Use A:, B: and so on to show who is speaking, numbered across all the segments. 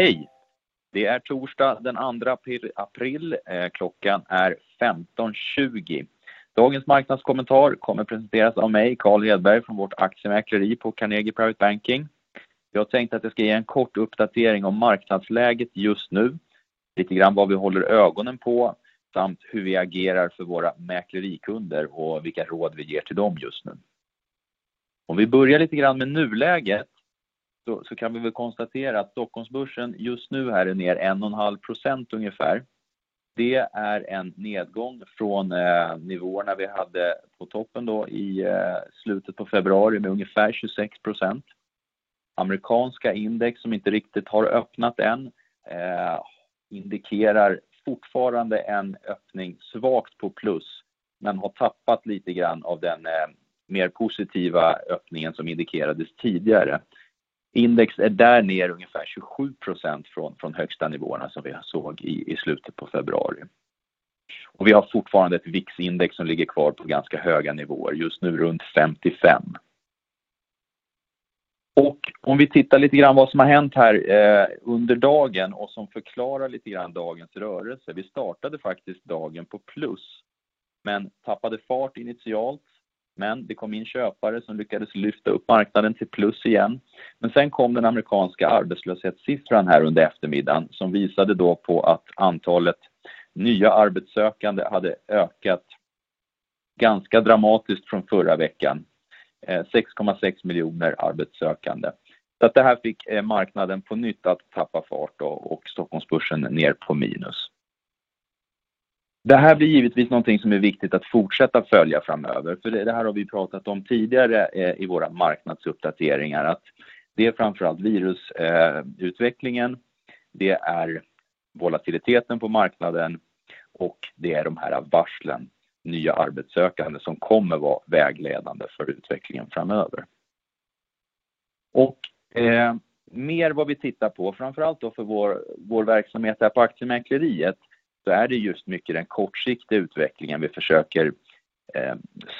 A: Hej! Det är torsdag den 2 april. Eh, klockan är 15.20. Dagens marknadskommentar kommer presenteras av mig, Carl Hedberg, från vårt aktiemäkleri på Carnegie Private Banking. Jag tänkte att jag ska ge en kort uppdatering om marknadsläget just nu, lite grann vad vi håller ögonen på, samt hur vi agerar för våra mäklerikunder och vilka råd vi ger till dem just nu. Om vi börjar lite grann med nuläget, så kan vi väl konstatera att Stockholmsbörsen just nu här är ner 1,5% ungefär. Det är en nedgång från eh, nivåerna vi hade på toppen då i eh, slutet på februari med ungefär 26%. Amerikanska index, som inte riktigt har öppnat än, eh, indikerar fortfarande en öppning svagt på plus, men har tappat lite grann av den mer positiva öppningen som indikerades tidigare. Index är där ner ungefär 27% från högsta nivåerna som vi såg i slutet på februari. Vi har fortfarande ett VIX-index som ligger kvar på ganska höga nivåer, just nu runt 55. Om vi tittar lite grann vad som har hänt här eh, under dagen och som förklarar lite grann dagens rörelse. Vi startade faktiskt dagen på plus, men tappade fart initialt. Men det kom in köpare som lyckades lyfta upp marknaden till plus igen. Men sen kom den amerikanska arbetslöshetssiffran här under eftermiddagen, som visade då på att antalet nya arbetssökande hade ökat ganska dramatiskt från förra veckan. Eh, 6,6 miljoner arbetssökande. Så det här fick eh, marknaden på nytt att tappa fart och Stockholmsbörsen ner på minus. Det här blir givetvis någonting som är viktigt att fortsätta följa framöver, för det här har vi pratat om tidigare eh, i våra marknadsuppdateringar, att det är framförallt virusutvecklingen, eh, det är volatiliteten på marknaden och det är de här varslen, nya arbetssökande, som kommer vara vägledande för utvecklingen framöver. Och eh, Mer vad vi tittar på, framförallt då för vår verksamhet här på aktiemäkleriet, så är det just mycket den kortsiktiga utvecklingen vi försöker eh,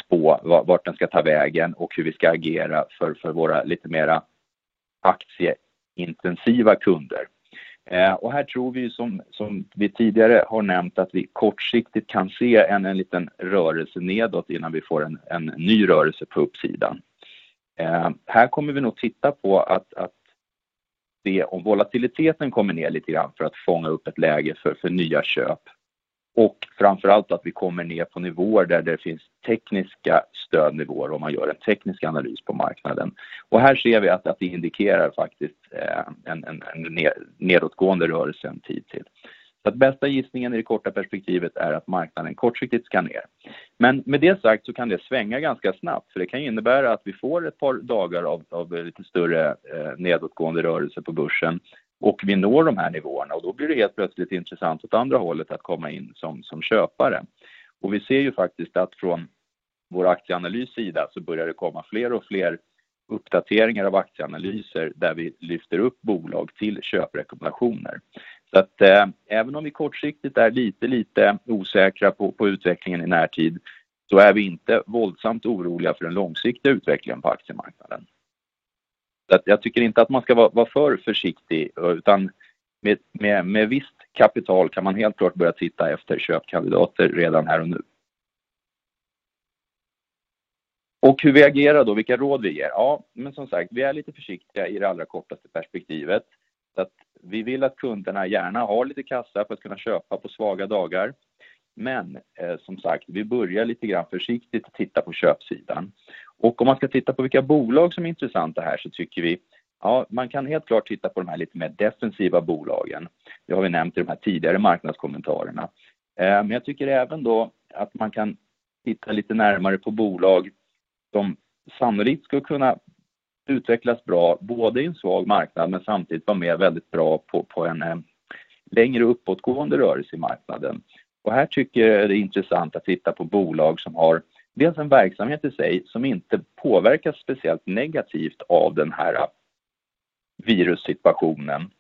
A: spå vart den ska ta vägen och hur vi ska agera för våra lite mera aktieintensiva kunder. Eh, och Här tror vi, som vi tidigare har nämnt, att vi kortsiktigt kan se en liten rörelse nedåt innan vi får en ny rörelse på uppsidan. Eh, här kommer vi nog titta på att se om volatiliteten kommer ner lite grann för att fånga upp ett läge för nya köp. Framför allt att vi kommer ner på nivåer där det finns tekniska stödnivåer om man gör en teknisk analys på marknaden. Och Här ser vi att det indikerar faktiskt eh, en nedåtgående rörelse en tid till. Bästa gissningen i det korta perspektivet är att marknaden kortsiktigt ska ner. Men med det sagt så kan det svänga ganska snabbt, för det kan innebära att vi får ett par dagar av lite större eh, nedåtgående rörelse på börsen och vi når de här nivåerna och då blir det helt plötsligt intressant åt andra hållet att komma in som köpare. Och Vi ser ju faktiskt att från vår aktieanalys sida så börjar det komma fler och fler uppdateringar av aktieanalyser där vi lyfter upp bolag till köprekommendationer. Så att eh, Även om vi kortsiktigt är lite lite osäkra på utvecklingen i närtid, så är vi inte våldsamt oroliga för den långsiktiga utvecklingen på aktiemarknaden. Jag tycker inte att man ska vara för försiktig, utan med visst kapital kan man helt klart börja titta efter köpkandidater redan här och nu. Och Hur vi agerar då, vilka råd vi ger? Ja, men som sagt, vi är lite försiktiga i det allra kortaste perspektivet. Vi vill att kunderna gärna har lite kassa för att kunna köpa på svaga dagar. Men eh, som sagt, vi börjar lite grann försiktigt att titta på köpsidan. Och Om man ska titta på vilka bolag som är intressanta här så tycker vi, ja, man kan helt klart titta på de här lite mer defensiva bolagen. Det har vi nämnt i de här tidigare marknadskommentarerna. Eh, men jag tycker även då att man kan titta lite närmare på bolag som sannolikt skulle kunna utvecklas bra, både i en svag marknad, men samtidigt vara med väldigt bra på en eh, längre uppåtgående rörelse i marknaden. Och Här tycker jag det är intressant att titta på bolag som har dels en verksamhet i sig som inte påverkas speciellt negativt av den här eh, virussituationen,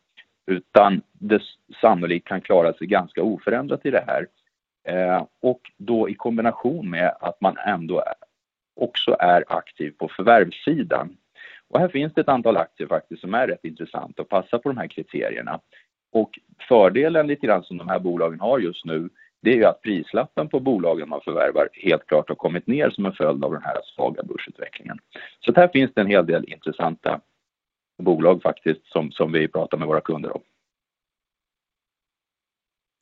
A: utan det sannolikt kan klara sig ganska oförändrat i det här. Eh, och Då i kombination med att man ändå också är aktiv på förvärvssidan. Och här finns det ett antal aktier faktiskt som är rätt intressanta och passar på de här kriterierna. Och fördelen lite grann som de här bolagen har just nu, det är ju att prislappen på bolagen man förvärvar helt klart har kommit ner som en följd av den här svaga börsutvecklingen. Så här finns det en hel del intressanta bolag faktiskt som, som vi pratar med våra kunder om.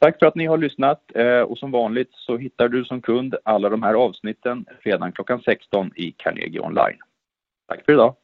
A: Tack för att ni har lyssnat eh, och som vanligt så hittar du som kund alla de här avsnitten redan klockan 16 i Carnegie Online. Tack för idag!